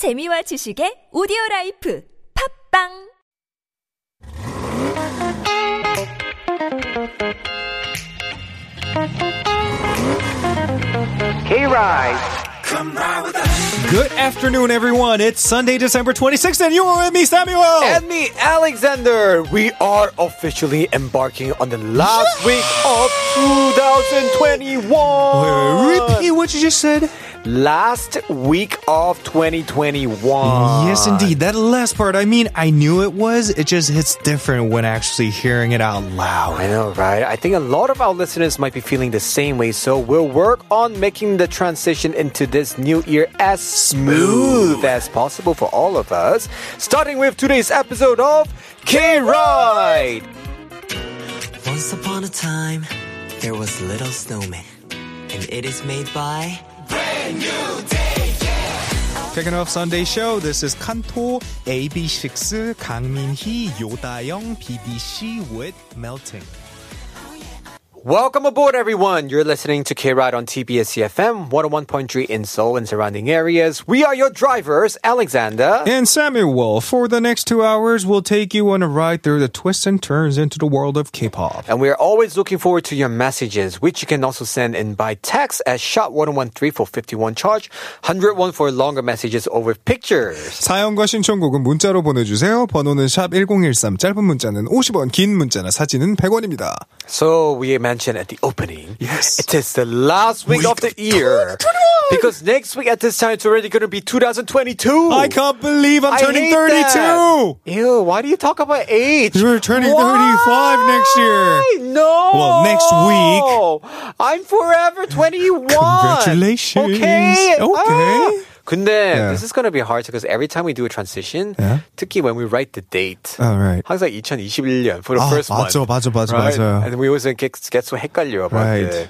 재미와 지식의 오디오 라이프 팝빵 Good afternoon, everyone. It's Sunday, December 26th, and you are with me, Samuel. And me, Alexander. We are officially embarking on the last week of 2021. repeat what you just said. Last week of 2021. Yes, indeed. That last part, I mean, I knew it was. It just hits different when actually hearing it out loud. I know, right? I think a lot of our listeners might be feeling the same way, so we'll work on making the transition into this new year as smooth as possible for all of us. Starting with today's episode of K Ride. Once upon a time, there was Little Snowman, and it is made by Kicking off Sunday show, this is Kanto, AB6, 강민희, 요다영, PDC with Melting. Welcome aboard, everyone. You're listening to K Ride on TBS EFM 101.3 in Seoul and surrounding areas. We are your drivers, Alexander and Samuel. For the next two hours, we'll take you on a ride through the twists and turns into the world of K-pop. And we are always looking forward to your messages, which you can also send in by text at shot 1013 for 51 charge, 101 for longer messages over pictures. 사연과 신청곡은 문자로 보내주세요. 번호는 샵 #1013. 짧은 문자는 50원, 긴 문자나 사진은 100원입니다. So we mentioned at the opening, Yes. it is the last week, of the year. Because next week at this time, it's already going to be 2022. I can't believe I'm I turning 32! that. Ew, why do you talk about age? You're turning Why? 35 next year. No. Well, next week. I'm forever 21. Congratulations. Okay. Okay. Ah. 근데 Yeah. this is going to be hard because every time we do a transition, Yeah. 특히 when we write the date, All right. 항상 2021년 for the 아, first 맞아, month. 맞아, 맞아, right? 맞아요. And we always get, get so 헷갈려 about Right. it.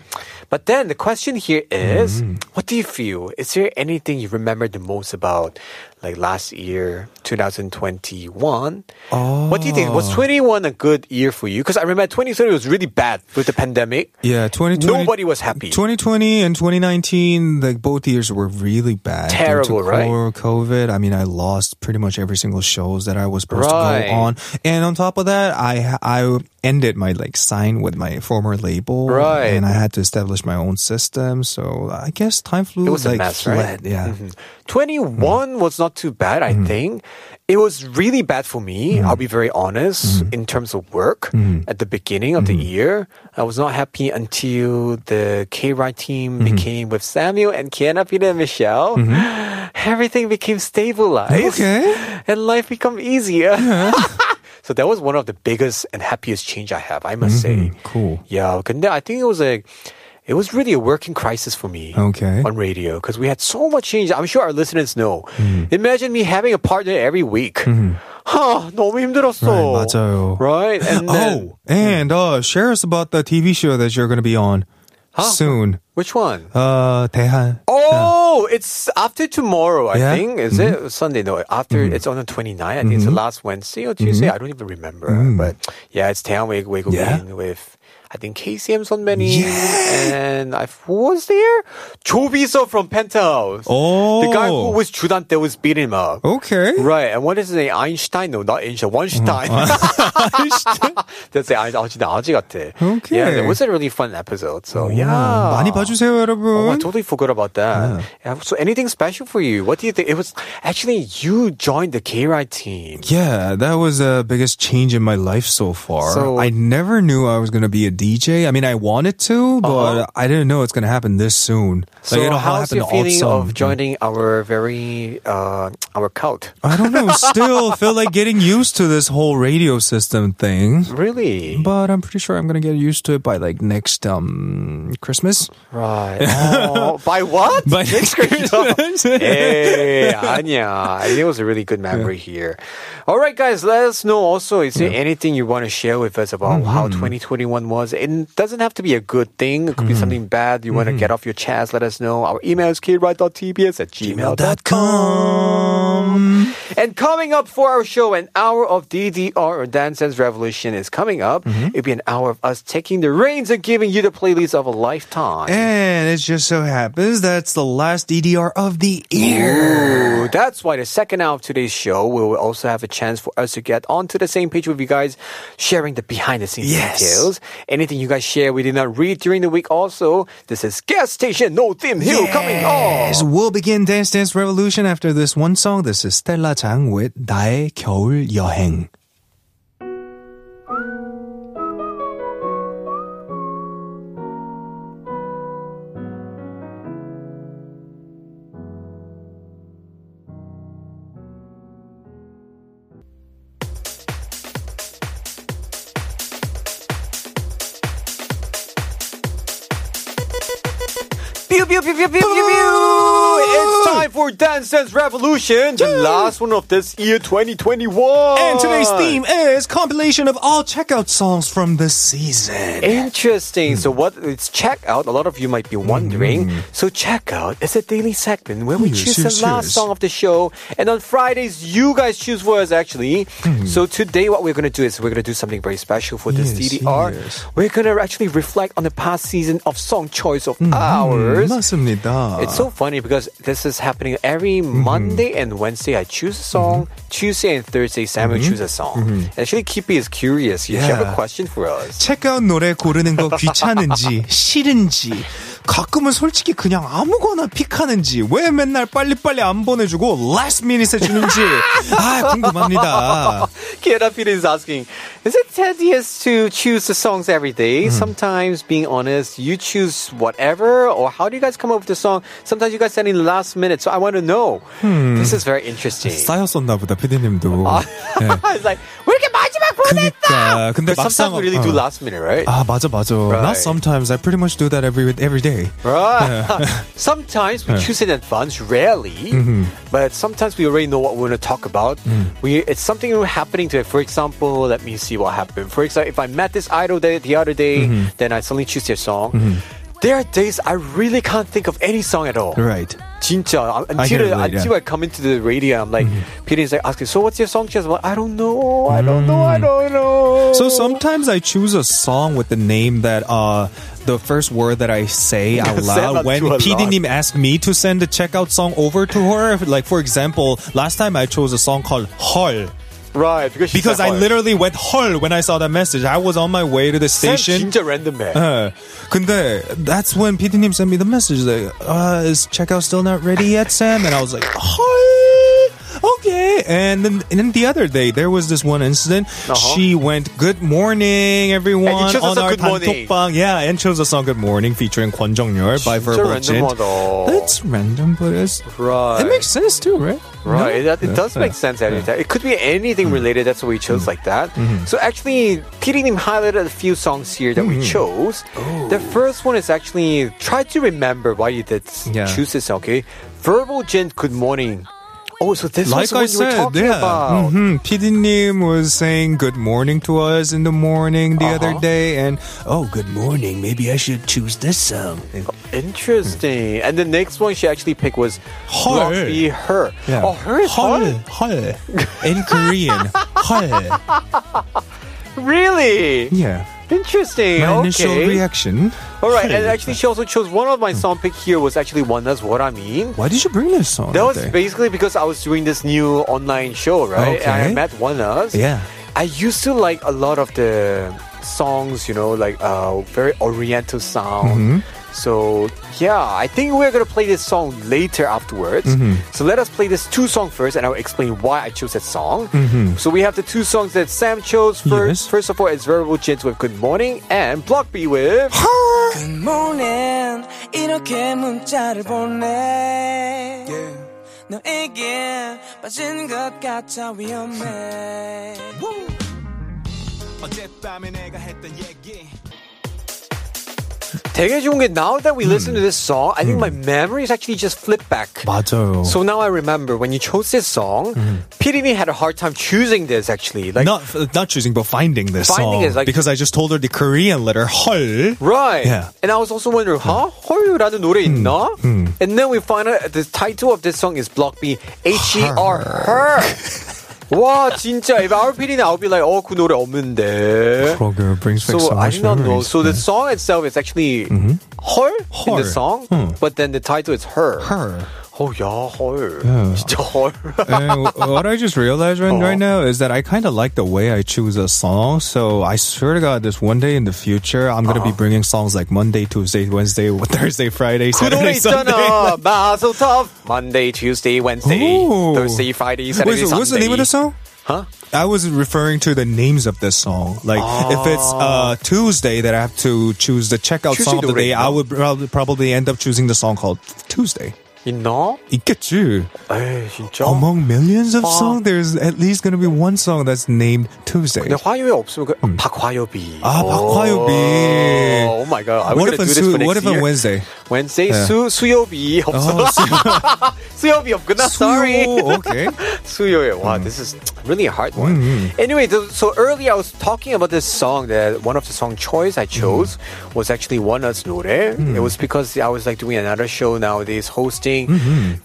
But then the question here is, Mm. what do you feel? Is there anything you remember the most about like last year, 2021? What do you think? Was Oh. 21 a good year for you? Because I remember 2020 was really bad with the pandemic. Yeah, 2020. Nobody was happy. 2020 and 2019, like both years were really bad. Terrible, right? COVID. I mean, I lost pretty much every single shows that I was supposed Right. to go on. And on top of that, I I ended my like sign with my former label. Right. And I had to establish my own system. So I guess time flew It was like a mess, right? Yeah. Mhm. 21 was not too bad, I mm-hmm. think. It was really bad for me. Mm-hmm. I'll be very honest mm-hmm. in terms of work at the beginning of the year. I was not happy until the K Ride team became with Samuel and Kiana, Peter, and Michelle. Everything became stabilized. Okay. And life became easier. so that was one of the biggest and happiest change I have, I must say. Cool. Yeah, 근데 I think it was a it was really a working crisis for me Okay. on radio because we had so much change. I'm sure our listeners know. Mm-hmm. Imagine me having a partner every week. 하, 너무 힘들었어. Right, 맞아요. Right? And then, Oh, and uh, share us about the TV show that you're going to be on soon. which one? Uh, 대한. Oh, it's after tomorrow, I Yeah? think. Is Mm-hmm. it Sunday? No, after it's on the 29th. I think it's the last Wednesday or Tuesday. I don't even remember. But yeah, it's 태양 외- 외국인 Mm. Yeah? with I think KCM 선배님 Yeah. and I who was there? 조비서 from Penthouse. Oh. The guy who was 주단 때 was beating him up. Okay. Right, and what is his name? Einstein? No, not Einstein. Weinstein. That's the Einstein. 아직 아직 같아. Okay. Yeah, it was a really fun episode. So yeah. 많이 봐주세요, Oh, I 여러분. totally forgot about that. Yeah, So anything special for you? What do you think? It was actually you joined the K Ride team. Yeah, that was the biggest change in my life so far. So- I never knew I was going to be a DJ. I mean, I wanted to, but uh-huh. I didn't know it's gonna happen this soon. So like, you know, how's your feeling of joining our very uh, our cult? I don't know. Still feel like getting used to this whole radio system thing. Really? But I'm pretty sure I'm gonna get used to it by like next um Christmas. Right. Oh, by what? By next Christmas. hey, Anya, it was a really good memory yeah. here. All right, guys, let us know. Also, is there yeah. anything you want to share with us about mm-hmm. how 2021 was? It doesn't have to be a good thing. It could be mm-hmm. something bad you want to mm-hmm. get off your chest. Let us know. Our email is kride.tbs at gmail.com. And coming up for our show, an hour of DDR or Dance Dance Revolution is coming up. Mm-hmm. It'll be an hour of us taking the reins and giving you the playlist of a lifetime. And it just so happens that's the last DDR of the year. Ooh, that's why the second hour of today's show we will also have a chance for us to get onto the same page with you guys, sharing the behind the scenes Yes. details. Anything you guys share we did not read during the week also. This is Gas Station No Theme Hill yes. coming on. We'll begin Dance Dance Revolution after this one song. This is Stella Jang with 나의 겨울 여행. 뷰뷰뷰뷰뷰뷰뷰 It's time for Dance Dance Revolution, the last one of this year 2021. And today's theme is compilation of all checkout songs from the season. Interesting. So what it's checkout? A lot of you might be wondering. So checkout is a daily segment where we Yes, choose yes, the last yes. song of the show, and on Fridays you guys choose for us actually. So today what we're gonna do is we're gonna do something very special for this Yes, DDR. yes. We're gonna actually reflect on the past season of song choice of ours. 맞습니다. It's so funny because this is happening every Monday and Wednesday. I choose a song. Tuesday and Thursday, Sam will choose a song. Actually, Kippy is curious. You have a Yeah. question for us. 체크아웃 노래 고르는 거 귀찮은지 싫은지 가끔은 솔직히 그냥 아무거나 픽하는지 왜 맨날 빨리빨리 안 보내주고 last minute에 주는지 아 궁금합니다. Kiera Peter is asking, is it tedious to choose the songs every day? Sometimes, being honest, you choose whatever, or how do you guys come up with the song? Sometimes you guys send in last minute, so I want to know. This is very interesting. 쌓였었나 보다 피디님도. 네. it's like, 왜 이렇게 마지막 보냈다? 그니까 근데 But sometimes 막상 we really do 어. last minute, right? 아 맞아 맞아. Right. Not sometimes. I pretty much do that every every day. Right. sometimes we choose in advance, rarely, but sometimes we already know what we're going to talk about. We it's something happening to it. For example, let me see what happened. For example, if I met this idol the, the other day, then I suddenly choose their song. there are days I really can't think of any song at all. Right. 진짜 until I, until yeah. I come into the radio, I'm like, mm-hmm. Peter is like asking, so what's your song choice? I'm like, I don't know, I don't know, I mm. don't know. So sometimes I choose a song with the name that uh the first word that I say out loud when PD님 asked me to send the checkout song over to her. Like for example, last time I chose a song called Hall. right because she because said, I "헐." literally went Hall when I saw that message. I was on my way to the Sam station. 진짜 랜덤해. 예. 근데 that's when PD님 sent me the message like, uh, is checkout still not ready yet, Sam? And I was like, "Hi, okay. And then, and then the other day, there was this one incident. Uh-huh. She went, good morning, everyone. And you chose on our good morning. Yeah, and chose a song Good Morning featuring Kwon Jong-yeol by Verbal Jint. It's random, but it's, right. it makes sense too, right? Right. No? It, it, does yeah. make sense yeah. It could be anything mm. related. That's why we chose mm. like that. Mm-hmm. So actually, Tiringnim highlighted a few songs here that we mm-hmm. chose. Ooh. The first one is actually try to remember why you did yeah. choose this. Okay, Verbal Jint, Good Morning. Oh, so this Like was the I one you were said, talking yeah. about. hmm PD님 was saying good morning to us in the morning the other Uh-huh. day, and oh, good morning. Maybe I should choose this song. Interesting. And the next one she actually picked was Her. Be her. Yeah. Oh, her is 헐, her. 헐. In Korean, 헐. Really Yeah. interesting. My okay. initial reaction. All right, and actually, she also chose one of my song pick here was actually one that's what I mean. Why did you bring this song? That was basically because I was doing this new online show, right? Okay. And I met one us. Yeah. I used to like a lot of the songs, you know, like uh, very Oriental sound. Mm-hmm. So yeah, I think we're gonna play this song later afterwards. Mm-hmm. So let us play this two song first, and I'll explain why I chose that song. Mm-hmm. So we have the two songs that Sam chose first. Yes. First of all, it's Verbal Jint with Good Morning and Block B with Good Morning. 이렇게 문자를 보내. Yeah. 너에게 빠진 것 같아 위험해. 어젯밤에 내가 했던 얘기. 되게 좋은 게 now that we listen to this song, I think my memories actually just flip back. 맞아요. So now I remember when you chose this song, PDB had a hard time choosing this actually. Like not not choosing, but finding this Finding song is like- because I just told her the Korean letter 헐. Right. Yeah. And I was also wondering, huh? 헐라는 노래 있나? And then we find out the title of this song is Block B, H-E-R, her. 와, 진짜. If our PD는 I'll be like, oh, 그 노래 없는데. 그러게, brings back So so I much did not know. memories. So the song itself is actually her in the 헐. song, but then the title is her. her. Oh, yeah, y'all hard. what I just realized right, right uh-huh. now is that I kind of like the way I choose a song. So I swear to God, this one day in the future, I'm going to be uh-huh. bringing songs like Monday, Tuesday, Wednesday, Thursday, Friday, Saturday, Sunday. Mazel Tov. Monday, Tuesday, Wednesday, Ooh. Thursday, Friday, Saturday, Wait, so Sunday. What's the name of the song? Huh? I was referring to the names of this song. Like oh. if it's uh, ah. Tuesday that I have to choose the checkout Tuesday song of the day, I would probably, probably end up choosing the song called Tuesday. 있나? 있겠지. 에이, 진짜. Among millions of 아. songs, there's at least gonna be one song that's named Tuesday. 근데 화요일 없으면 그, 음. 박화요비. 아, 박화요비. Oh my god. What if on su, what if on Wednesday? Wednesday yeah. 수 수요비 없어. Oh, 수... 수요비 없구나. 수요, Sorry. Okay. 수요일. Wow, mm. this is really a hard one. Mm. Anyway, so earlier I was talking about this song that one of the song choice I chose mm. was actually ONEUS 노래. Mm. It was because I was like doing another show nowadays hosting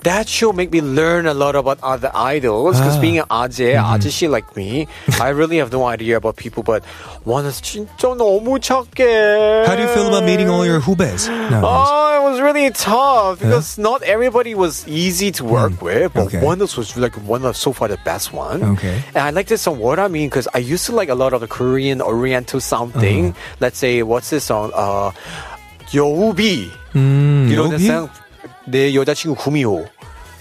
That show made me learn a lot about other idols because being an 아재, 아저씨 like me, I really have no idea about people but 원어스 진짜 너무 착해. How do you feel about meeting all your 후배s? nowadays? Oh, it was really tough because not everybody was easy to work with, but Okay. one was like one of so far the best one. Okay. And I like this song, What I Mean, because I used to like a lot of the Korean Oriental sounding. Uh-huh. Let's say, what's this song? Uh, 여우비. 음, You know the 여기? 내 여자친구 구미호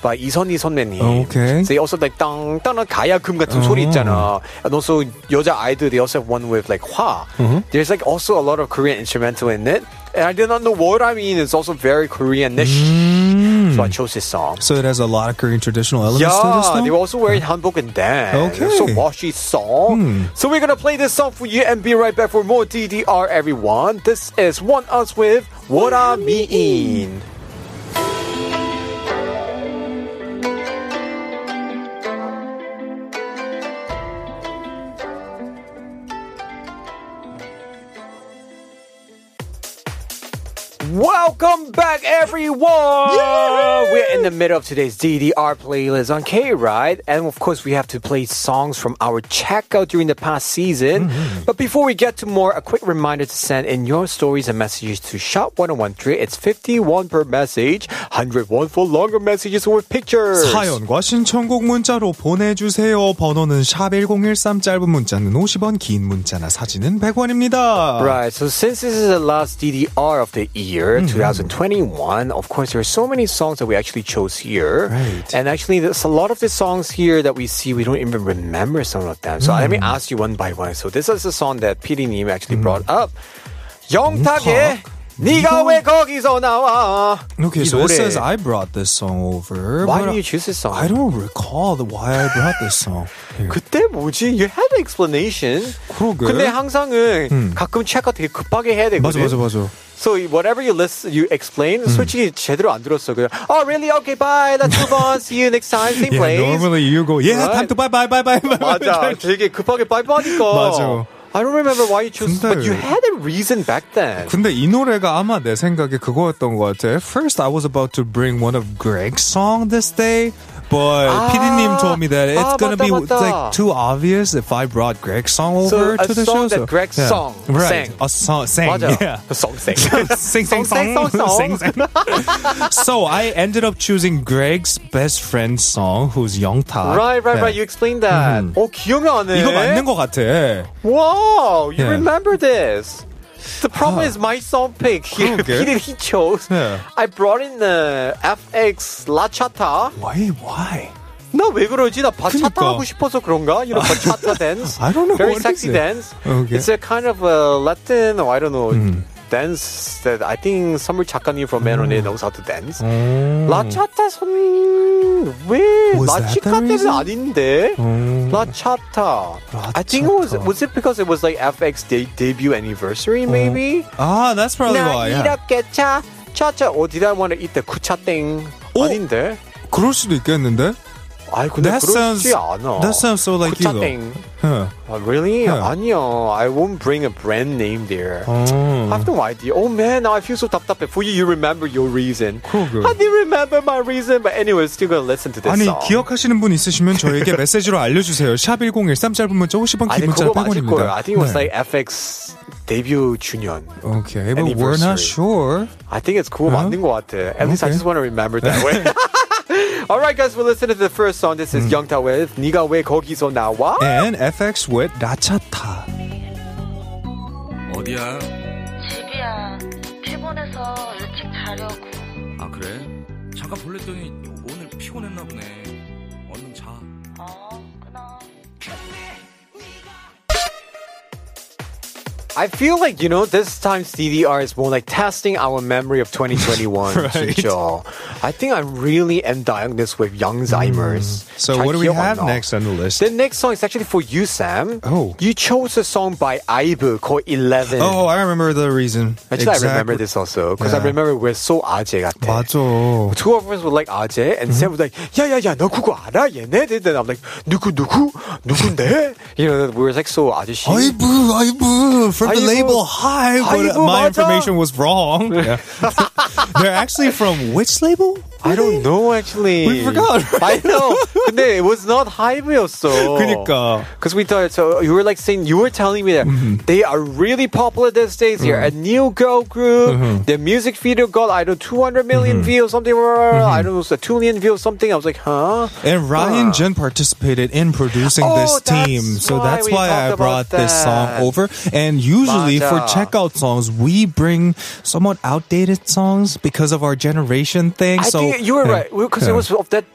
by 이선희 선배님. Okay. They also like 땅 가야금 같은 oh. 소리 있잖아. And also 여자 아이들 they also have one with like 화. Mm-hmm. There's like also a lot of Korean instrumental in it. And I did not know what I mean. It's also very Koreanish. Mm. So I chose this song. So it has a lot of Korean traditional elements yeah, they were also wearing hanbok and dan. Okay. So washy song. Mm. So we're gonna play this song for you and be right back for more DDR, everyone. This is ONEUS with What I Mean. Welcome back, everyone! We're in the middle of today's DDR playlist on K Ride, and of course, we have to play songs from our checkout during the past season. But before we get to more, a quick reminder to send in your stories and messages to Shop 1013. It's 51 per message, 101 for longer messages with pictures. 사연과 신청곡 문자로 보내주세요. 번호는 샵1013 짧은 문자는 50원, 긴 문자나 사진은 100원입니다. Right. So since this is the last DDR of the year, Mm-hmm. 2021, of course, there are so many songs that we actually chose here. Right. And actually, there's a lot of the songs here that we see, we don't even remember some of them. So let me Mm. ask you one by one. So this is a song that PD Nim actually Mm. brought up. 영탁의 네가 왜 거기서 나와? Okay, 이 so it 노래. says I brought this song over. Why but did you choose this song? I don't recall the why I brought this song. here. 그때 뭐지? You had an explanation. 그러게. 근데 항상은 가끔 체크가 되게 급하게 해야 되거든. 맞아, 맞아, 맞아. So whatever you list, you explain. 솔직히 제대로 안 들었어. 그냥 oh really okay bye let's move on see you next time same Yeah, place. normally you go, yeah, Right. time to bye, bye, bye, bye, bye. 맞아. 되게 급하게 빠이빠니까. 맞아. I don't remember why you chose, 근데- but you had a reason back then. 근데 이 노래가 아마 내 생각에 그거였던 것 같아. First, I was about to bring one of Greg's song this day, but 아, PD님 told me that it's 아, gonna 맞다, be 맞다. like too obvious if I brought Greg's song So, over a to the song show. that Greg yeah. song, right? sang. A song, sang, 맞아. yeah. 그 송생. sing, sing, Song, song, sing, song, sing, sing. so I ended up choosing Greg's best friend song, who's Youngtak. Right, right, Yeah. right. You explained that. 어 기억나네. 이거 맞는 것 같아. Wow, you Yeah. remember this. The problem ah. is my song pick. Oh, he 그러게. chose. I brought in the f(x) La Chata. Why? Why? 나 왜 그러지? 나 바차타 그러니까. 하고 싶어서 그런가? You know, bachata dance. I don't know. Very what sexy it? dance. Okay. It's a kind of a Latin, or I don't know, hmm. dance that I think 선물 작가님 from Melody hmm. knows how to dance. Oh. 라차타 선... 왜 Was that the 라치카 때는 아닌데? 음. Not Chata. I think it was was it because it was like f(x) de- debut anniversary oh. maybe? Ah, that's probably 나 why. Yeah. 이렇게 cha cha. or did I want to eat the kucha thing? 아닌데. 그럴 수도 있겠는데. 아이 근데 That sounds 그렇지 않아. that sounds so like you kuchating. Huh. Oh, really? Yeah. 아니야. I won't bring a brand name there. Oh. I have no idea. Oh man, now I feel so 답답해. For you, you remember your reason. 그러게. I didn't remember my reason, but anyway, still gonna listen to this 아니 song. 기억하시는 분 있으시면 저에게 메시지로 알려주세요. 샵 1013 짧은 문자 50원 아니 긴 문자 그거 맞을 거예요. 100원입니다. I think it was like FX 데뷔 주년. Okay, but we're not sure. I think it's 그거 맞는 것 같아. At least I Okay. just want to remember that way. Alright guys, we'll listen to the first song. This is mm. Youngta with 네가 왜 거기서 나와? And f(x) with 나차타. 어디야? 집이야. 피곤해서 일찍 자려고. 아 그래? 잠깐 볼랬더니 오늘 피곤했나 보네. I feel like, you know, this time's DDR is more like testing our memory of 2021. right. I think I'm really am diagnosed with Youngzheimer's. Hmm. Mm. So, what do we have next on the list? The next song is actually for you, Sam. Oh. You chose a song by IVE called 11. Oh, I remember the reason. Actually, exactly. I remember this also because yeah. I remember we're so 아재 Two of us were like 아재, and mm-hmm. Sam was like, yeah, 야, 야, no, 그거 알아? And I'm like, 누구, 누구? 누군데? you know, we were like so 아저씨. 아이브, 아이브 from the label HYBE, but my information was wrong. They're actually from which label? I don't know actually. We forgot, I know. 근데 it was not HYBE였어. 그니까. Because we thought so. You were like saying you were telling me that Mm-hmm. they are really popular these days. They're a new girl group. Mm-hmm. Their music video got I don't know 200 million views something. I don't know, it's a 2 million views something. I was like, huh? And Ryan Jun participated in producing Oh, this that's team. So why that's we why I talked brought about this song that. over. And usually for 맞아. checkout songs, we bring somewhat outdated songs because of our generation thing. I so think you were yeah. right because it Yeah. was of that.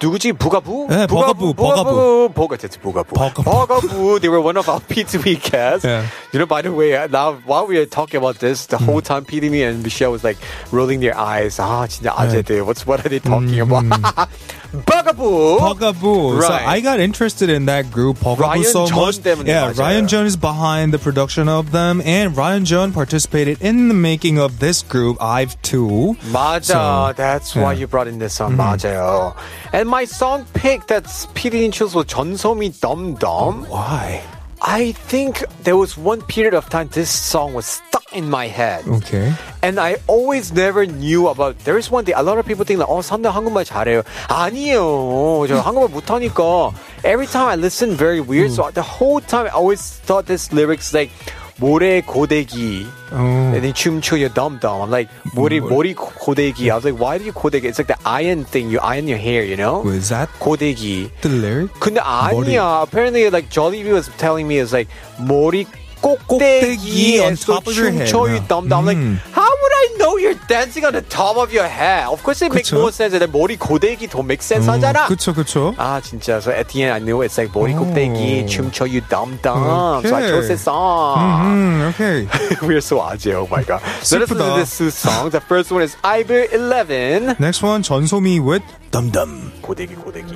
누구지? 부가부? 네, 버가부, 버가부. 버가 됐지, 부가부. 버가부. 버가부. They were one of our P2E guests. Yeah. You know, by the way, now while we were talking about this, the whole time P2E and Michelle was like rolling their eyes. Ah, 진짜 아재들. What's what are they talking about? Bugaboo. Bugaboo. Right. So I got interested in that group Bugaboo so John much. yeah, 맞아요. Ryan Jhun is behind the production of them, and Ryan Jhun participated in the making of this group I've Too. 맞아. So, that's yeah. why you brought in this song. Mm-hmm. 맞아요. And my song pick that's PD님 chose was 전소미 Dum Dum. Why? I think there was one period of time this song was stuck in my head. Okay. And I always never knew about. There is one thing. A lot of people think like, "어, 산다 한국말 잘해요." 아니에요. 저 한국말 못하니까. Every time I listen, very weird. So the whole time I always thought this lyrics like 모래 고데기. Oh. And then 춤추요 dumb dumb. I'm like 머리 머리 고데기. I was like, why do you 고데기? It's like the iron thing. You iron your hair, you know? Was that 고데기. the lyric? 근데 아니야. Apparently, like Jollibee was telling me, it's like 머리 꼭대기 on 꼭대기에서 top of your head. 춤춰요 dumb dumb. I'm like, 음. how would I know you're dancing on the top of your head? Of course, it makes more sense. Then 머리 고데기 더 make sense 하잖아. 그쵸, 그쵸. 아 진짜. So at the end, I knew it's like 머리 꼭대기 dumb. So I chose this song. Mm, okay. We're so 아재. Oh my god. So let's listen to this two songs. The first one is Iber 11. Next one, 전소미 with Dum Dum. 고데기 고데기.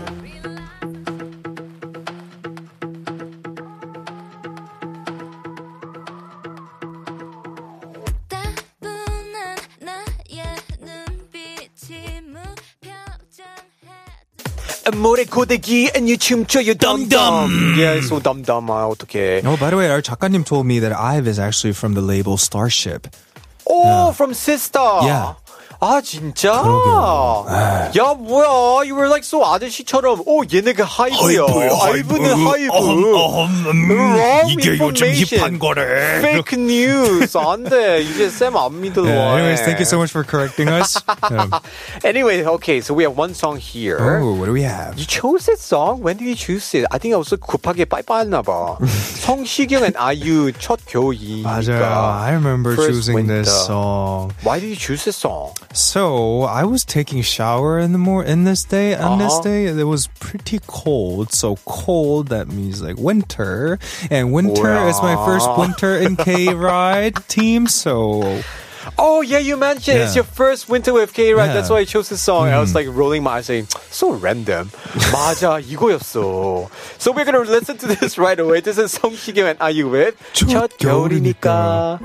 무표정해 머리 고데기 and you 춤춰요 dumb dumb. Yeah, so dumb dumb. 아 어떡해. Oh, by the way, our 작가님 told me that Ive is actually from the label Starship. Oh, from Sister. Yeah. 아 진짜? 야 뭐야? You were like so 아저씨처럼. 오 얘네가 하이브야. 아이브는 하이브. Wrong information. 거래. Fake news. 안 돼. 이제 쌤안 믿을래. Yeah, anyways, thank you so much for correcting us. Yeah. Anyway, okay, so we have one song here. Oh, what do we have? You chose this song? When did you choose it? I think I was 급하게 빠이빠이했나 봐. 성시경 and IU 첫 겨울이니까. 맞아요. I remember choosing this winter. song. Why did you choose this song? So I was taking shower in the more in this day. On uh-huh. this day, it was pretty cold. So cold that means like winter, and winter wow. is my first winter in K ride team. So. Oh yeah, you mentioned yeah. it's your first winter with K-Ride. Yeah. That's why I chose this song. Mm. I was mm. like rolling my eyes, saying, "So random." 맞아, 이거였어. So we're gonna listen to this right away. This is Sung Si-kyung and IU with 첫 겨울이니까.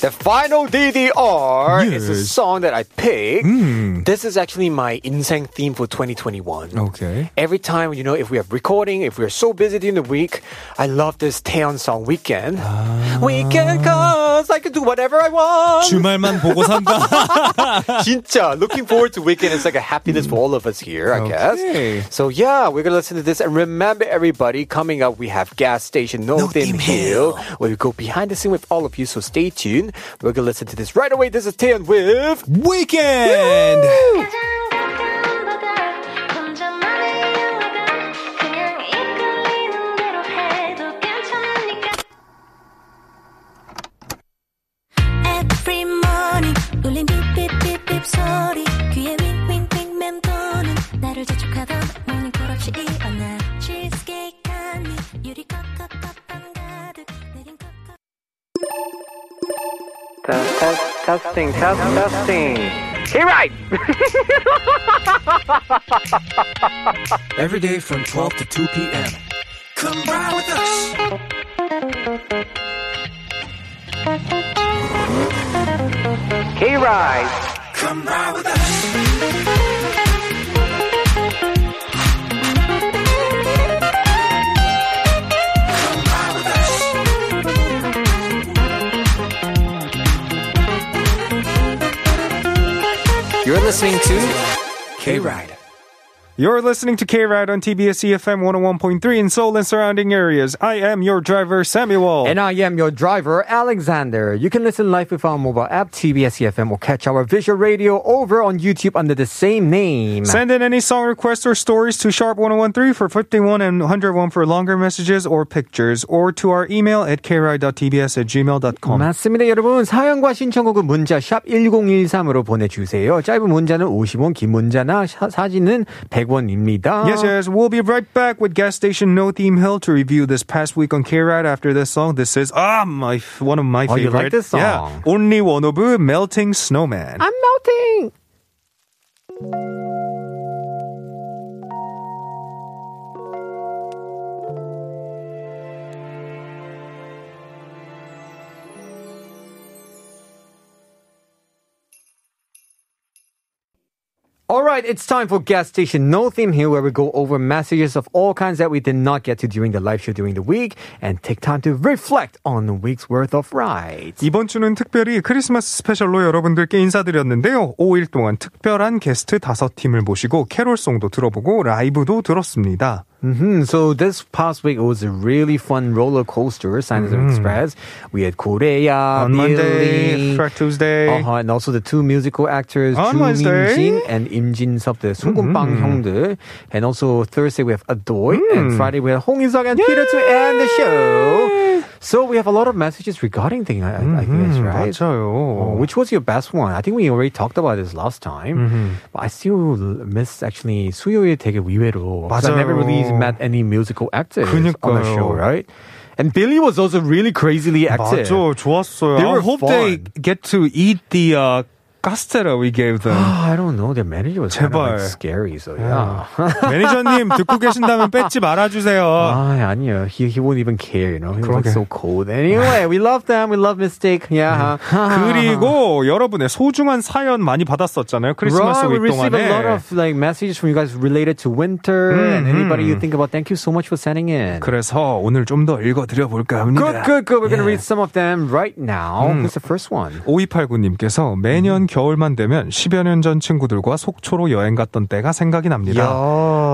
The final DDR is a Yes. song that I picked. Mm. This is actually my insane theme for 2021. Okay. Every time, you know, if we are recording, if we're so busy during the week, I love this Taeyeon song, Weekend. Weekend cause I can do whatever I want. 주말만 보고 산다. 진짜 looking forward to weekend. It's like a happiness for all of us here, I Okay. guess. So yeah, we're gonna listen to this and remember everybody. Coming up, we have gas station No, Theme Hill, where we go behind the scene with all of you. So stay tuned. We're gonna listen to this right away. This is Taeyeon with Weekend. Test, test, testing, test, testing. Hey, right. Every day from 12 to 2 p.m. Come ride with us. Hey, right. Come ride with us. You're listening to K Ride. You're listening to K Ride on TBS EFM 101.3 in Seoul and surrounding areas. I am your driver, Samuel. And I am your driver, Alexander. You can listen live with our mobile app, TBS EFM, or catch our visual radio over on YouTube under the same name. Send in any song requests or stories to sharp1013 for 51 and 101 for longer messages or pictures, or to our email at kride.tbs at gmail.com. 맞습니다, 여러분. 사연과 신청곡은 문자 샵 1013으로 보내주세요. 짧은 문자는 50원, 긴 문자나 사, 사진은 100원 입니다. Yes, yes. We'll be right back with gas station No Theme Hill to review this past week on K Ride after this song. This is ah my one of my Oh, you favorite. like this Yeah, song? only one of Melting Snowman. I'm melting! All right, it's time for gas station no theme here, where we go over messages of all kinds that we did not get to during the live show during the week, and take time to reflect on the week's worth of rides. 이번 주는 특별히 크리스마스 스페셜로 여러분들께 인사드렸는데요. 5일 동안 특별한 게스트 5팀을 모시고 캐롤송도 들어보고 라이브도 들었습니다. Mm-hmm. So this past week was a really fun roller coaster. Signs mm. of mm-hmm. Express. We had Korea on Billlie, Monday, Shrek Tuesday, uh-huh, and also the two musical actors on Ju Min-jin and Im Jin-sup, the 소금빵 형들. Mm-hmm. And also Thursday we have Adoy, mm. and Friday we have Hong Isaac and Yay! Peter to end the show. So we have a lot of messages regarding thing. I, mm-hmm. I guess mm-hmm. right. Oh, which was your best one? I think we already talked about this last time. Mm-hmm. But I still miss actually 수요일 되게 의외로. 맞아요. I never really met oh. any musical actors on the show, right? And Billlie was also really crazily active. 맞아, 좋았어요. They were I hope fun. they get to eat the uh, castella we gave them. I don't know. Their manager was kind of like 제발. scary, so yeah. 매니저님 듣고 계신다면 뺏지 말아주세요. 아, 아니요. He, he won't even care, you know. He was 그러게. so cold. Anyway, we love them. We love Mystic. Yeah. 그리고 여러분의 소중한 사연 많이 받았었잖아요. 크리스마스 right, we 윗 received a lot 동안에. of like messages from you guys related to winter and anybody you think about. Thank you so much for sending in. 그래서 오늘 좀 더 읽어드려 볼까 합니다. Good, good, good. We're Yeah. read some of them right now. Who's the first one? 5289님께서 매년 겨울만 되면 10여 년 전 친구들과 속초로 여행 갔던 때가 생각이 납니다.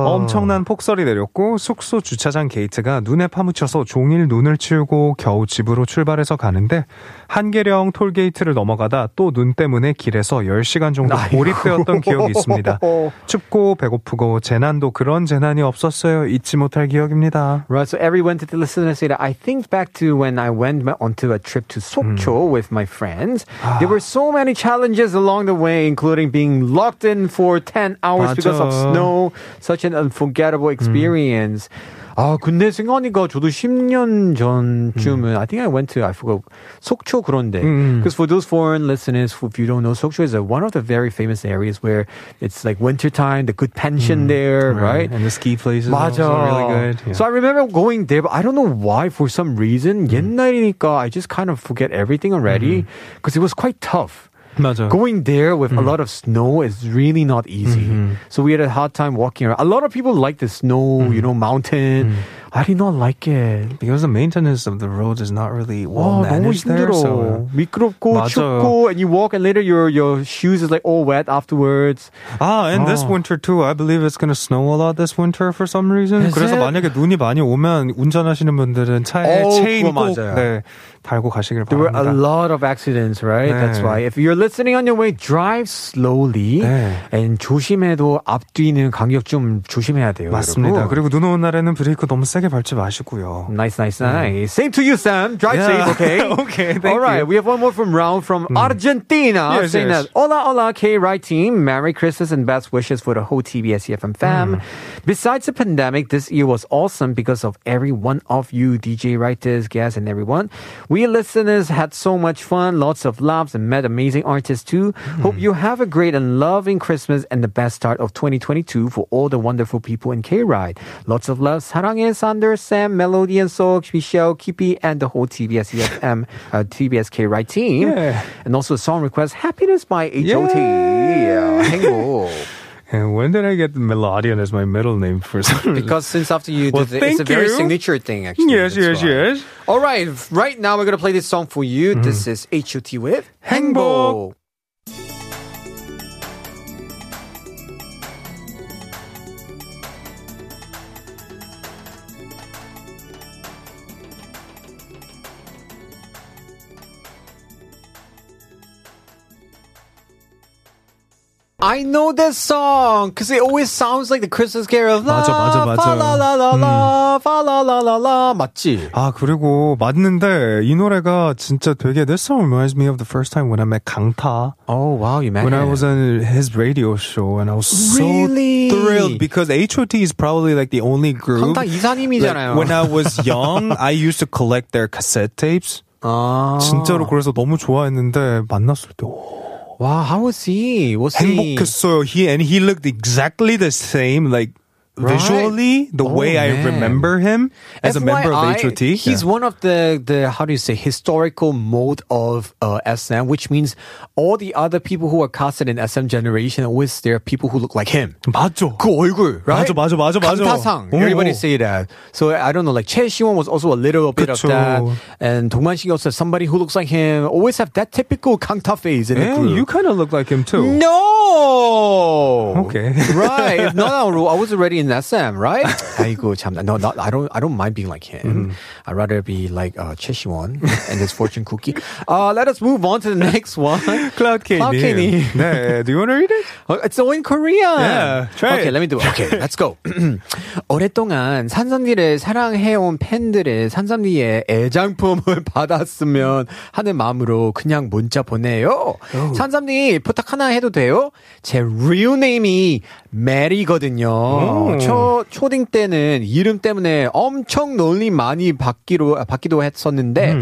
엄청난 폭설이 내렸고 숙소 주차장 게이트가 눈에 파묻혀서 종일 눈을 치우고 겨우 집으로 출발해서 가는데 한계령 톨게이트를 넘어가다 또 눈 때문에 길에서 10시간 정도 고립되었던 기억이 있습니다. 춥고 배고프고 재난도 그런 재난이 없었어요. 잊지 못할 기억입니다. Right, so everyone to the listeners say that I think back to when I went onto a trip to Sokcho with my friends. There were so many challenges along the way, including being locked in for 10 hours because of 맞아. snow. Such an unforgettable experience. 아, 근데 생각하니까 저도 10년 전쯤은 I think I went to I forgot 속초 그런데 because for those foreign listeners who if you don't know 속초 is a, one of the very famous areas where it's like winter time the good pension there right And the ski places 맞아. are also really good. Yeah. So I remember going there, but I don't know why. For some reason, 옛날이니까 I just kind of forget everything already because it was quite tough. 맞아. Going there with a lot of snow is really not easy. So we had a hard time walking around. A lot of people like the snow, you know, mountain. I did not like it. Because the maintenance of the roads is not really 와, well 너무 managed there. 힘들어. So. 미끄럽고 맞아. 춥고, and you walk, and later your your shoes is like all wet afterwards. Ah, and this Oh. winter too. I believe it's going to snow a lot this winter for some reason. Is 그래서 it? 만약에 눈이 많이 오면 운전하시는 분들은 차에 어, 체인 그거 꼭 맞아요. 네, 달고 가시길 There were a lot of accidents, right? 네. That's why if you're listening on your way, drive slowly 네. and 조심해도 앞뒤는 간격 좀 조심해야 돼요. 맞습니다. 여러분. 그리고 눈 오는 날에는 브레이크 너무 세게 밟지 마시고요. Nice, nice, nice. Same to you, Sam. Drive yeah. safe, okay? okay. Thank All right. You. We have one more from Raul from. Hmm. Argentina yes, saying yes. that Hola, hola, K Ride team. Merry Christmas and best wishes for the whole TBS EFM fam. Hmm. Besides the pandemic, this year was awesome because of every one of you DJ writers, guests, and everyone. We listeners had so much fun, lots of laughs, and met amazing artists too. Hope you have a great and loving Christmas and the best start of 2022 for all the wonderful people in K Ride. Lots of love. 사랑해, Sander, Sam, Melody, and Sok, Michelle, Kippy, and the whole TBS EFM, uh, TBS K Ride team. Yeah. And also a song request, Happiness by H.O.T. Yeah. 행복. And when did I get Melodian as my middle name for some reason? Because since after you Well, did it, it's a very you. signature thing, actually. Yes, yes, why. yes. All right, right now we're gonna play this song for you. This mm-hmm. is H.O.T. with 행 I know that song because it always sounds like the Christmas carol. 맞아, 맞아, 맞아. la la. 맞지? 아 그리고 맞는데 이 노래가 진짜 되게 This song reminds me of the first time when I met 강타 Oh wow, you met when I him. was on his radio show and I was so Really? thrilled because HOT is probably like the only group 강타 이사님이잖아요. like, when I was young I used to collect their cassette tapes 아. 진짜로 그래서 너무 좋아했는데 만났을 때 오, Wow, how was he? Was he? 행복했어요. He and he looked exactly the same like Right. visually the oh, way man. I remember him as FYI, a member of HOT. He's yeah. one of the the how do you say historical mode of uh, SM, which means all the other people who are casted in SM generation always there are people who look like him. 맞죠. 그 얼굴, right? 맞아, 맞아, 맞아, 맞아. 강타상. Everybody say that. So I don't know, like Choi Siwon was also a little bit 그쵸. of that, and Dongman Shin also somebody who looks like him. Always have that typical Kangta face in and You kind of look like him too. No. Okay. right. no, not, I was already in SM, right? 아이고 참. No, not, I don't. I don't mind being like him. I'd rather be like uh, 최시원 and his fortune cookie. Uh, let us move on to the next one. Cloud K. Cloud K. 네. Do you want to read it? Uh, It's all in Korean. Yeah, try okay, it. let me do it. Okay, let's go. 오랫동안 산삼디를 사랑해온 팬들의 산삼디의 애장품을 받았으면 하는 마음으로 그냥 문자 보내요. 산삼디 부탁 하나 해도 돼요? 제 real name이 메리거든요. 초, 초딩 때는 이름 때문에 엄청 논리 많이 받기로, 받기도 했었는데,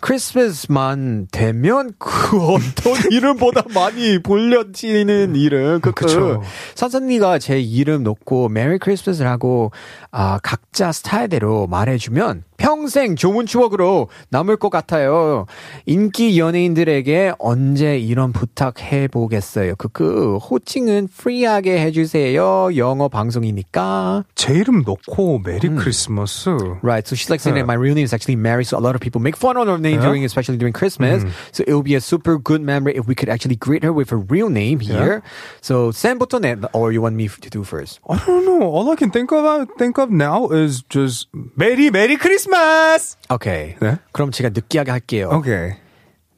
크리스마스만 되면 그 어떤 이름보다 많이 불려지는 이름. 그, 그쵸. 산산니가 제 이름 놓고 메리 크리스마스를 하고 아, 각자 스타일대로 말해주면 평생 좋은 추억으로 남을 것 같아요. 인기 연예인들에게 언제 이런 부탁해 보겠어요. 그그 호칭은 프리하게 해주세요. 영어 방송이니까. 제 이름 넣고 메리 크리스마스. Right. So she's like saying that my real name is actually Mary. So a lot of people make fun of her name during, especially during Christmas. So it would be a super good memory if we could actually greet her with her real name here. So Sam부터 내, or you want me to do first? I don't know. All I can think of think of now is just 메리 메리 크리스마스. Okay. 네? 그럼 제가 느끼하게 할게요. Okay.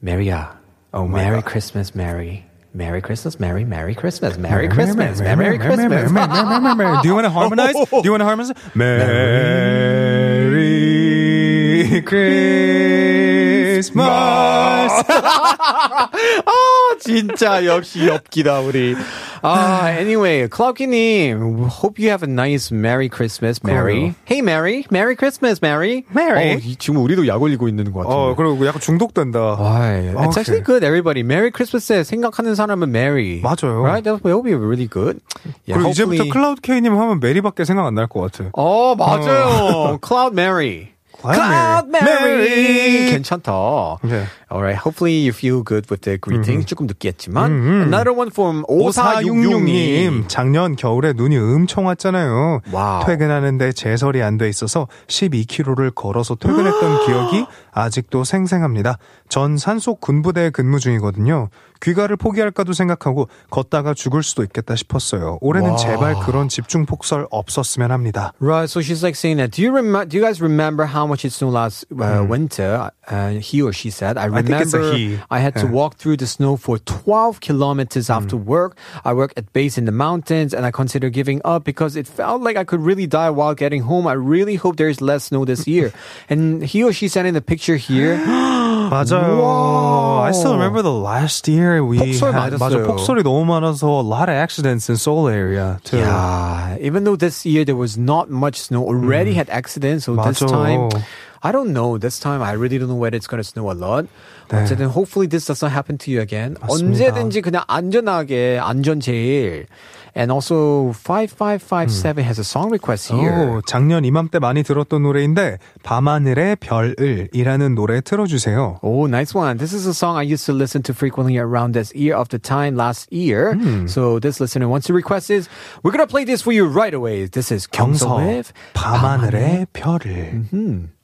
Mary야. Oh my Merry God. Merry Mary. Merry Christmas, Merry, Merry Christmas, Merry Christmas, Merry Christmas. Do you want to harmonize? Do you want to harmonize? Merry Christmas. 아, 진짜 역시 엽기다 우리. 아, anyway, 클라우키님, hope you have a nice Merry Christmas, Mary. Hey, Mary, Merry Christmas, Mary. Mary. 어, 이- 지금 우리도 약 올리고 있는 것 같은데. 어, 그리고 약간 중독된다. Why? It's Okay. actually good, everybody. Merry Christmas에 생각하는 사람은 Mary. 맞아요. Right? That will be really good. Yeah, 그리고 이제부터 hopefully- 클라우드 K님 하면 메리밖에 생각 안 날 것 같아. 어, 맞아요. Cloud Mary. Cloud Mary. Mary. 괜찮다. 네. Alright. Hopefully you feel good with the greetings. 조금 느끼했지만. Another one from 5466님, 5466님. 작년 겨울에 눈이 엄청 왔잖아요. 와우. 퇴근하는데 제설이 안 돼 있어서 12km를 걸어서 퇴근했던 기억이 아직도 생생합니다. 전 산속 군부대에 근무 중이거든요. 귀가를 포기할까도 생각하고 걷다가 죽을 수도 있겠다 싶었어요. 올해는 제발 그런 집중 폭설 없었으면 합니다. Right, so she's like saying that. Do you remember? Do you guys remember how much it snowed last uh, winter? Uh, he or she said. I I think it's a remember he. I had to Yeah. walk through the snow for 12 kilometers after work. I work at base in the mountains, and I consider giving up because it felt like I could really die while getting home. I really hope there is less snow this year. and he or she sent in the picture here. 맞아요. 와우. I still remember the last year we 폭설 had, 맞아 맞았어요. 폭설이 너무 많아서 a lot of accidents in Seoul area too. Yeah, even though this year there was not much snow, already had accidents. So this 맞아. time, I don't know. This time, I really don't know whether it's going to snow a lot. 네. 어쨌든, hopefully this does not happen to you again. 맞습니다. 언제든지 그냥 안전하게, 안전 제일. And also, 5557 has a song request here. 오, 작년 이맘때 많이 들었던 노래인데 밤하늘의 별을이라는 노래 틀어주세요. Oh, nice one. This is a song I used to listen to frequently around this year of the time last year. Hmm. So this listener wants to request this. We're going to play this for you right away. This is 경서 경서 with 밤하늘의 별을. Hmm.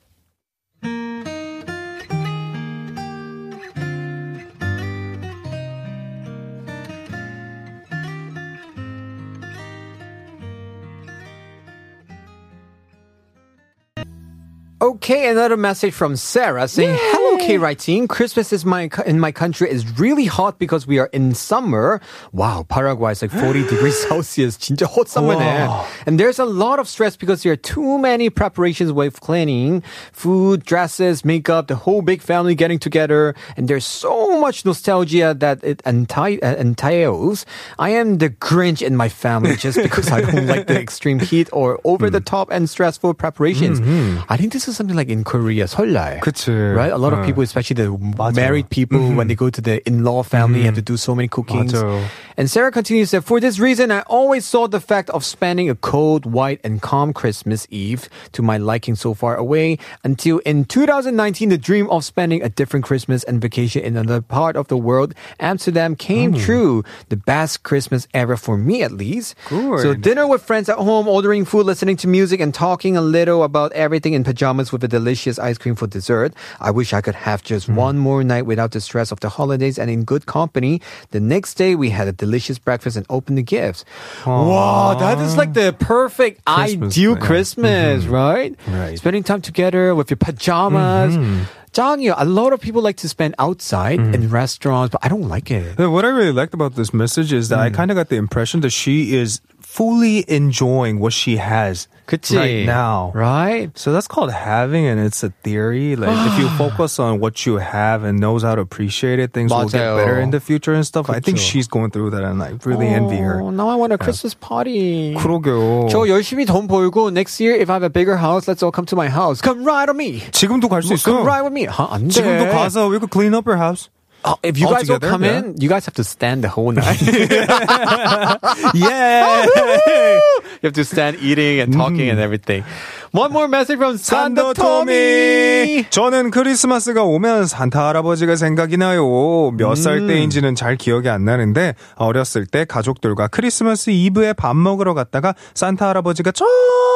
Okay, another message from Sarah saying, "Hello, K Right team. Christmas is my in my country is really hot because we are in summer. Wow, Paraguay is like 40 degrees Celsius. 진짜 hot summer네. And there's a lot of stress because there are too many preparations with cleaning, food, dresses, makeup, the whole big family getting together, and there's so much nostalgia that it enti- uh, entails. I am the Grinch in my family just because I don't like the extreme heat or over the top and stressful preparations. I think this is something like in Korea, 설날. 그치. Right? A lot of 어. people, especially the 맞아요. married people, when they go to the in-law family, have to do so many cookings. 맞아요. And Sarah continues that for this reason, I always saw the fact of spending a cold, white, and calm Christmas Eve to my liking so far away until in 2019, the dream of spending a different Christmas and vacation in another part of the world, Amsterdam, came true. The best Christmas ever for me, at least. Good. So dinner with friends at home, ordering food, listening to music, and talking a little about everything in pajamas with delicious ice cream for dessert. I wish I could have just hmm. one more night without the stress of the holidays and in good company. The next day, we had a delicious breakfast and opened the gifts. Wow, that is like the perfect Christmas, ideal yeah. Mm-hmm. Christmas, right? Right. Spending time together with your pajamas. Mm-hmm. Johnny, a lot of people like to spend outside mm-hmm. in restaurants, but I don't like it. What I really liked about this message is that I mm. kind of got the impression that she is fully enjoying what she has 그치? right now. Right? So that's called having, and it's a theory. Like if you focus on what you have and knows how to appreciate it, things will get 맞아요. better in the future and stuff. I think 그쵸. she's going through that, and I really envy her. Oh, now I want a Christmas party. 그러게요. 저 열심히 돈 벌고 next year if I have a bigger house, let's all come to my house. Come ride on me. 지금도 갈 수 Come 있어. ride with me. 하, 안 돼. 지금도 가서 we could clean up your house. Oh, if you guys together, come yeah. in, you guys have to stand the whole night. yeah. Oh, you have to stand eating and talking mm-hmm. and everything. One more message from Santa 산도 토미. 저는 크리스마스가 오면 산타 할아버지가 생각이 나요. 몇살 때인지는 잘 기억이 안 나는데 어렸을 때 가족들과 크리스마스 이브에 밥 먹으러 갔다가 산타 할아버지가 저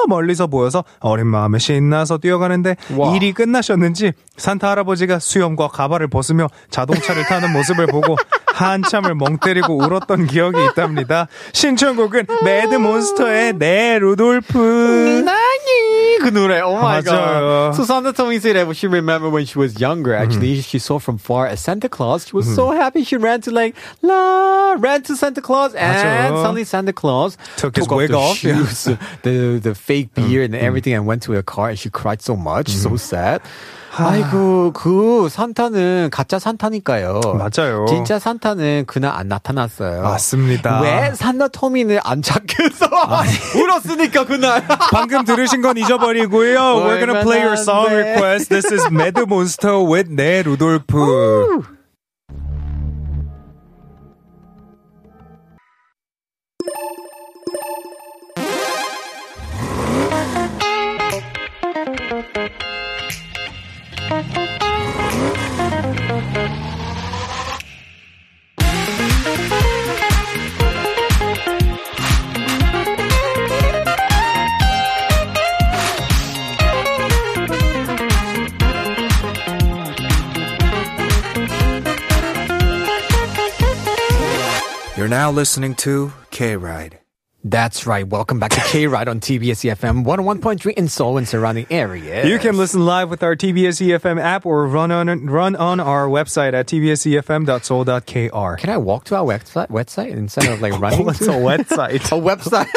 멀리서 보여서 어린 마음에 신나서 뛰어가는데 와. 일이 끝나셨는지 산타 할아버지가 수염과 가발을 벗으며 자동차를 타는 모습을 보고 한참을 멍 때리고 울었던 기억이 있답니다. 신청곡은 매드 몬스터의 내 루돌프. 나니 그 노래. Oh my 맞아요. god. So Santa told me said that she remembered when she was younger. Actually, she saw from far a Santa Claus. She was so happy. She ran to like la ran to Santa Claus, and 맞아요. suddenly Santa Claus Took his off wig the off, yeah. shoes, the the fake beard and everything, and went to her car. And she cried so much, so sad. 아이고 그 산타는 가짜 산타니까요. 맞아요. 진짜 산타는 그날 안 나타났어요. 맞습니다. 왜 산타 토미는 안 찾겠어? 울었으니까 그날. 방금 들으신 건 잊어버리고요. We're gonna play your song request. This is Mad Monster with 내 루돌프. Now listening to K Ride. That's right. Welcome back to K Ride on TBS EFM 101.3 in Seoul and surrounding areas. You can listen live with our TBS EFM app or run on run on our website at tbsefm.seoul.kr. Can I walk to our website, website instead of like running? What's a website? a website.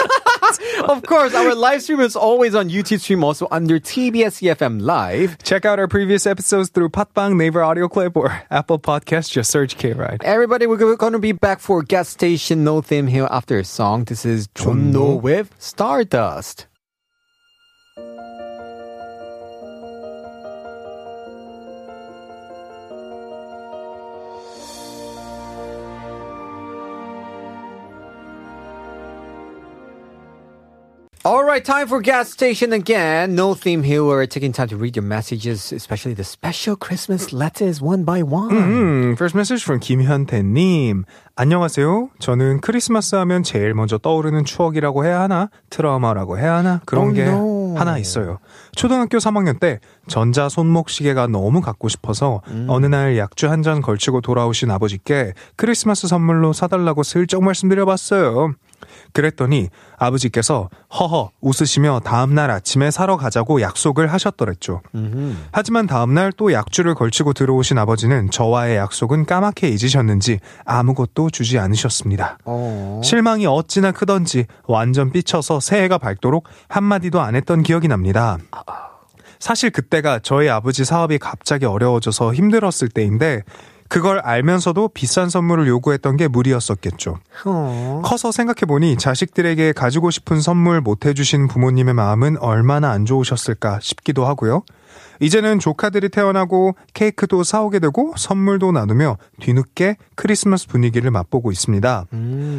of course, our live stream is always on YouTube stream, also under TBS EFM Live. Check out our previous episodes through Podbbang, Naver Audio Clip, or Apple Podcast. Just search K Ride. Everybody, we're going to be back for gas station No Theme here after a song. This is Junno with Stardust. All right, time for gas station again. No theme here. We're taking time to read your messages, especially the special Christmas letters one by one. 음, first message from 김현태님. 안녕하세요. 저는 크리스마스 하면 제일 먼저 떠오르는 추억이라고 해야 하나? 트라우마라고 해야 하나? 그런 Oh, 게 no. 하나 있어요. 초등학교 3학년 때 전자 손목 시계가 너무 갖고 싶어서 어느 날 약주 한 잔 걸치고 돌아오신 아버지께 크리스마스 선물로 사달라고 슬쩍 말씀드려봤어요. 그랬더니 아버지께서 허허 웃으시며 다음날 아침에 사러 가자고 약속을 하셨더랬죠. 하지만 다음날 또 약주를 걸치고 들어오신 아버지는 저와의 약속은 까맣게 잊으셨는지 아무것도 주지 않으셨습니다. 어. 실망이 어찌나 크던지 완전 삐쳐서 새해가 밝도록 한마디도 안 했던 기억이 납니다. 사실 그때가 저희 아버지 사업이 갑자기 어려워져서 힘들었을 때인데 그걸 알면서도 비싼 선물을 요구했던 게 무리였었겠죠. 어. 커서 생각해보니 자식들에게 가지고 싶은 선물 못 해주신 부모님의 마음은 얼마나 안 좋으셨을까 싶기도 하고요. 이제는 조카들이 태어나고 케이크도 사오게 되고 선물도 나누며 뒤늦게 크리스마스 분위기를 맛보고 있습니다.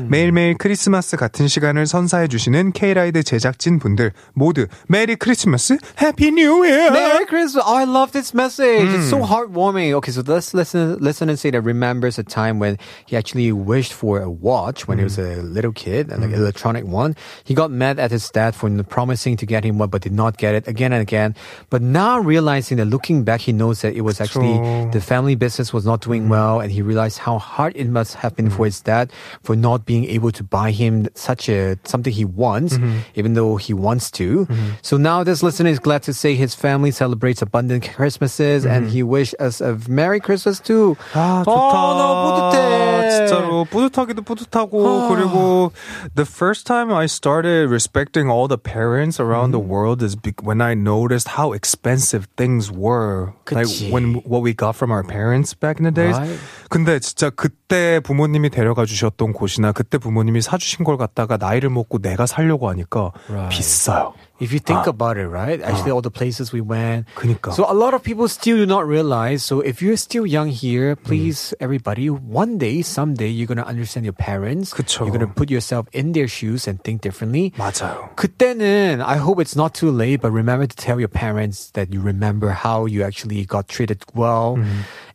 매일매일 크리스마스 같은 시간을 선사해 주시는 K라이드 제작진 분들 모두 메리 크리스마스, 해피 뉴 이어! Merry Christmas! Oh, I love this message. It's so heartwarming. Okay, so let's listen. Listen and say that remembers a time when he actually wished for a watch when he was a little kid, an electronic one. He got mad at his dad for promising to get him one, but did not get it again and again. But now realizing that looking back, he knows that it was actually 그쵸. the family business was not doing well, and he realized how hard it must have been for his dad for not being able to buy him such a something he wants, even though he wants to. So now this listener is glad to say his family celebrates abundant Christmases, and he wish us a Merry Christmas too. 아, 좋다. 어, 너무 뿌듯해. 진짜로 뿌듯하기도 뿌듯하고 그리고 the first time I started respecting all the parents around the world is be- when I noticed how expensive expensive things were. Like 그치. when what we got from our parents back in the days. Right. 근데 진짜 그때 부모님이 데려가 주셨던 곳이나 그때 부모님이 사주신 걸 갖다가 나이를 먹고 내가 살려고 하니까 Right. 비싸요. If you think about it, right? Actually, all the places we went. 그니까. So a lot of people still do not realize. So if you're still young here, please, everybody, one day, someday, you're gonna understand your parents. 그쵸. You're gonna put yourself in their shoes and think differently. 맞아요. 그때는 I hope it's not too late, but remember to tell your parents that you remember how you actually got treated well.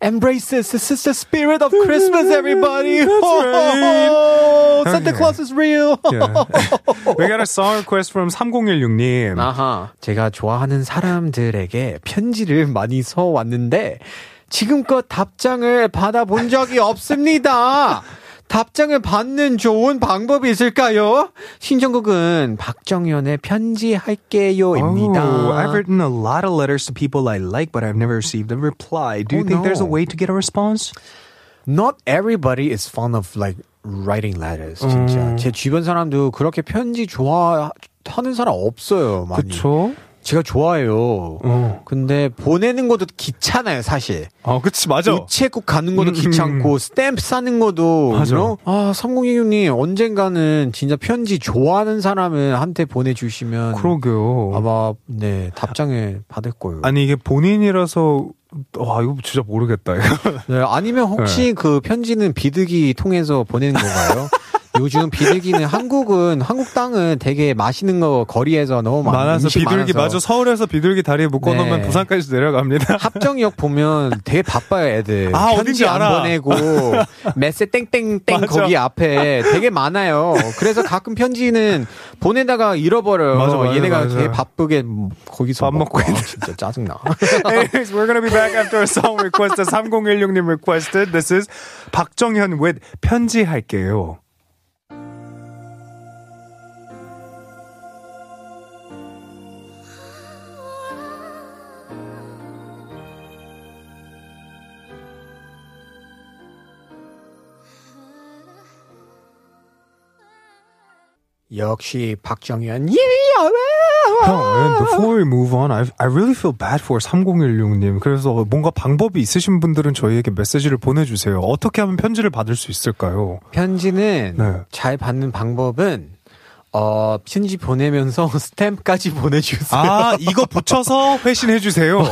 Embrace this. This is the spirit of Christmas, everybody. right. Santa Okay. Claus is real. Yeah. we got a song request from 3016님. 아하. 제가 좋아하는 사람들에게 편지를 많이 써 왔는데 지금껏 답장을 받아본 적이 없습니다. 답장을 받는 좋은 방법이 있을까요? 신청곡은 박정현의 편지할게요입니다. Oh, I've written a lot of letters to people I like, but I've never received a reply. Do you Oh, think there's a no. way to get a response? Not everybody is fond of like writing letters. 진짜 제 주변 사람도 그렇게 편지 좋아 하는 사람 없어요. 많이. 그쵸? 제가 좋아해요. 어. 근데 보내는 것도 귀찮아요, 사실. 어, 그치, 맞아. 우체국 가는 것도 음, 귀찮고 스탬프 싸는 것도 맞아. you know? 아 3026님 언젠가는 진짜 편지 좋아하는 사람을 한테 보내주시면 그러게요. 아마 네 답장을 받을 거예요. 아니, 이게 본인이라서, 와, 이거 진짜 모르겠다. 이거. 네, 아니면 혹시 그 편지는 비둘기 통해서 보내는 건가요? 요즘 비둘기는 한국은 한국 땅은 되게 맛있는 거 거리에서 너무 많, 많아서 비둘기, 많아서. 맞아. 서울에서 비둘기 다리에 묶어 놓으면 네. 부산까지 내려갑니다. 합정역 보면 되게 바빠요, 애들. 아, 편지 안 알아. 보내고, 메세 땡땡땡. 거기 앞에 되게 많아요. 그래서 가끔 편지는 보내다가 잃어버려요. 맞아, 맞아, 얘네가 맞아. 되게 바쁘게 거기서 밥 먹고 아, 있는. 진짜 짜증나. Anyways, we're gonna be back after a song requested. 3016님 requested. This is 박정현 with 편지할게요. 역시 박정현. 예, 형, before we move on, I, I really feel bad for 3016님. 그래서 뭔가 방법이 있으신 분들은 저희에게 메시지를 보내주세요. 어떻게 하면 편지를 받을 수 있을까요? 편지는 네. 잘 받는 방법은 어, 편지 보내면서 스탬프까지 보내주세요. 아, 이거 붙여서 회신해주세요.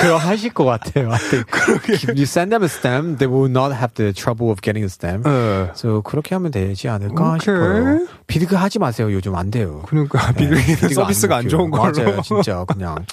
그거 하실 것 같아요. I think. If you send them a stamp, they will not have the trouble of getting a stamp. 네. So 그렇게 하면 되지 않을까 오케이. 싶어요. 비드그 하지 마세요. 요즘 안 돼요. 그러니까 비둘기는 비드그 서비스가 안 먹혀요. 좋은 걸로. 맞아요, 진짜 그냥.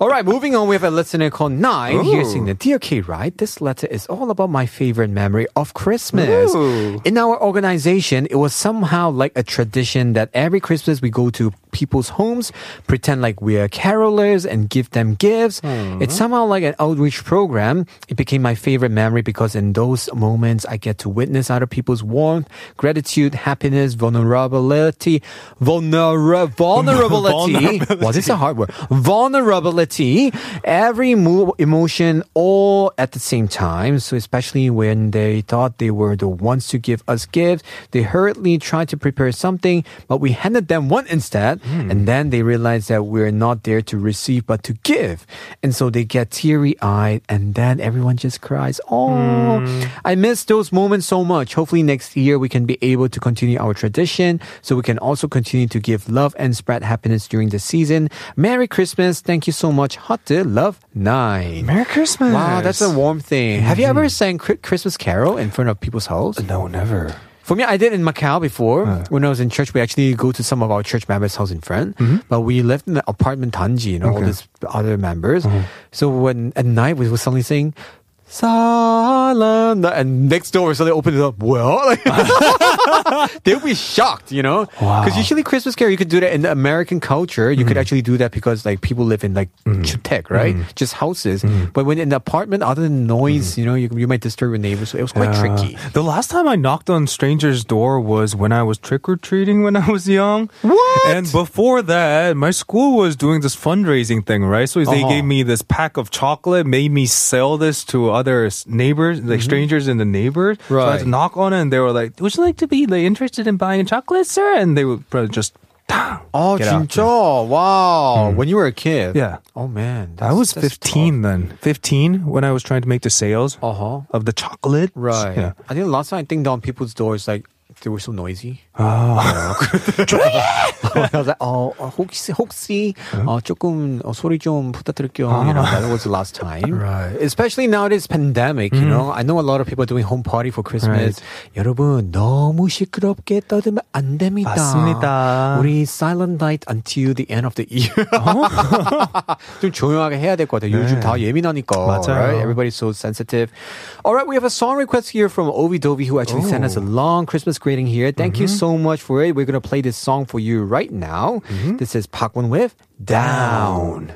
Alright, moving on. We have a listener called Nine. Ooh. Here's saying that, Dear K, right? This letter is all about my favorite memory of Christmas. Ooh. In our organization, it was somehow like a tradition that every Christmas we go to people's homes, pretend like we are carolers and give them gifts. It's somehow like an outreach program. It became my favorite memory because in those moments I get to witness other people's warmth, gratitude, happiness, vulnerability, vulner- vulnerability. What is a hard word? Vulnerability. Every mo- emotion all at the same time. So especially when they thought they were the ones to give us gifts, they hurriedly tried to prepare something, but we handed them one instead. Hmm. And then they realize that we're not there to receive, but to give. And so they get teary eyed and then everyone just cries. Oh, hmm. I miss those moments so much. Hopefully next year we can be able to continue our tradition so we can also continue to give love and spread happiness during the season. Merry Christmas. Thank you so much. Hot love nine. Merry Christmas. Wow, that's a warm thing. Have you mm-hmm. ever sang Christmas Carol in front of people's house? No, never. For me, I did in Macau before. When I was in church, we actually go to some of our church members' house in front. Mm-hmm. But we lived in the apartment Tanji, you know, all these other members. Mm-hmm. So when at night we would suddenly sing, Silent, and next door so they open it up. Well, like, they'll be shocked, you know, Wow. because usually Christmas Carol you could do that in the American culture. You could mm. actually do that because like people live in like mm. 주택, right? Mm. Just houses. But when in the apartment, other than noise, you know, you, you might disturb your neighbors. So it was quite Yeah. tricky. The last time I knocked on strangers' door was when I was trick or treating when I was young. What? And before that, my school was doing this fundraising thing, right? So they Uh-huh. gave me this pack of chocolate, made me sell this to other neighbors, like mm-hmm. strangers and the neighbors. Right. So I had to knock on it, and they were like, "Would you like to be like, interested in buying chocolate, sir?" And they would probably just. Oh, 진짜? Wow. Mm. When you were a kid? Yeah. Oh, man. I was 15 tough. then. 15 when I was trying to make the sales uh-huh. of the chocolate. Right. Yeah. I think last time I think down people's doors, like, they were so noisy. Ah. I was like, 어, 어, 혹시 혹시 어, 조금 어, 소리 좀 부탁드릴게요. You know, that was the last time. Right. Especially nowadays pandemic, you know. I know a lot of people are doing home party for Christmas. 여러분 너무 시끄럽게 떠들면 안 됩니다. 맞습니다. 우리 silent night until the end of the year. 좀 조용하게 해야 될 것 같아요. 요즘 네. 다 예민하니까. 맞아요. Right? Everybody's so sensitive. All right, we have a song request here from Ovi Dovi who actually sent us a long Christmas greeting here. Thank you so so much for it. We're going to play this song for you right now. Mm-hmm. This is Park Won with Down.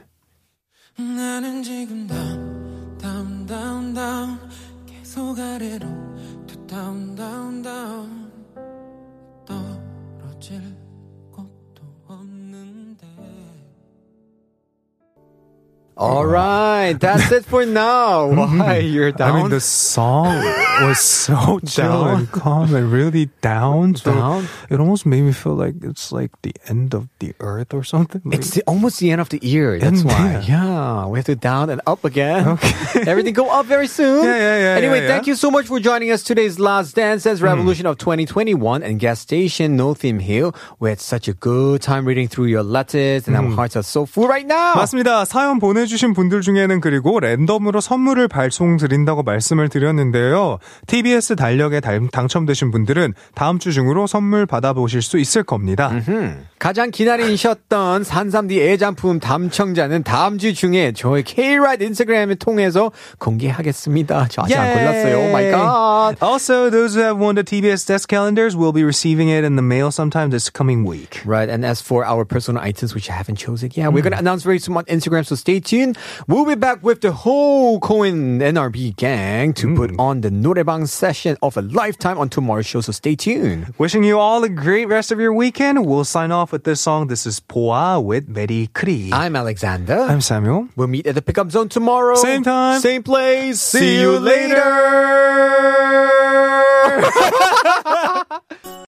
down. All right, that's it for now. Why you're down? I mean, the song was so chill and calm and really down. So Down? it almost made me feel like it's like the end of the earth or something. Like, It's the, almost the end of the year. That's End, why. yeah. Yeah, we have to down and up again. Okay. Everything go up very soon. Yeah, yeah, yeah, Anyway, yeah, thank yeah. you so much for joining us today's Last Dance as Revolution of 2021 and gas station No Theme Hill. We had such a good time reading through your letters and our hearts are so full right now. 맞습니다. 사연 보내 주신 분들 중에는 그리고 랜덤으로 선물을 발송드린다고 말씀을 드렸는데요. TBS 달력에 달- 당첨되신 분들은 다음 주 중으로 선물 받아보실 수 있을 겁니다. 가장 기다리셨던 산삼디 애장품 당첨자는 다음 주 중에 저희 K-Ride 인스타그램을 통해서 공개하겠습니다. 저 아직 안 Yay! 골랐어요. Oh my god. Also, those who have won the TBS desk calendars will be receiving it in the mail sometime this coming week. Right, and as for our personal items which I haven't chosen, yeah, we're gonna announce very soon on Instagram, so stay tuned. 15. We'll be back with the whole Coin NRB gang to mm. put on the Noraebang session of a lifetime on tomorrow's show, so stay tuned. Wishing you all a great rest of your weekend. We'll sign off with this song. This is Poa with Betty Cree. I'm Alexander. I'm Samuel. We'll meet at the pickup zone tomorrow. Same time. Same place. See, See you later.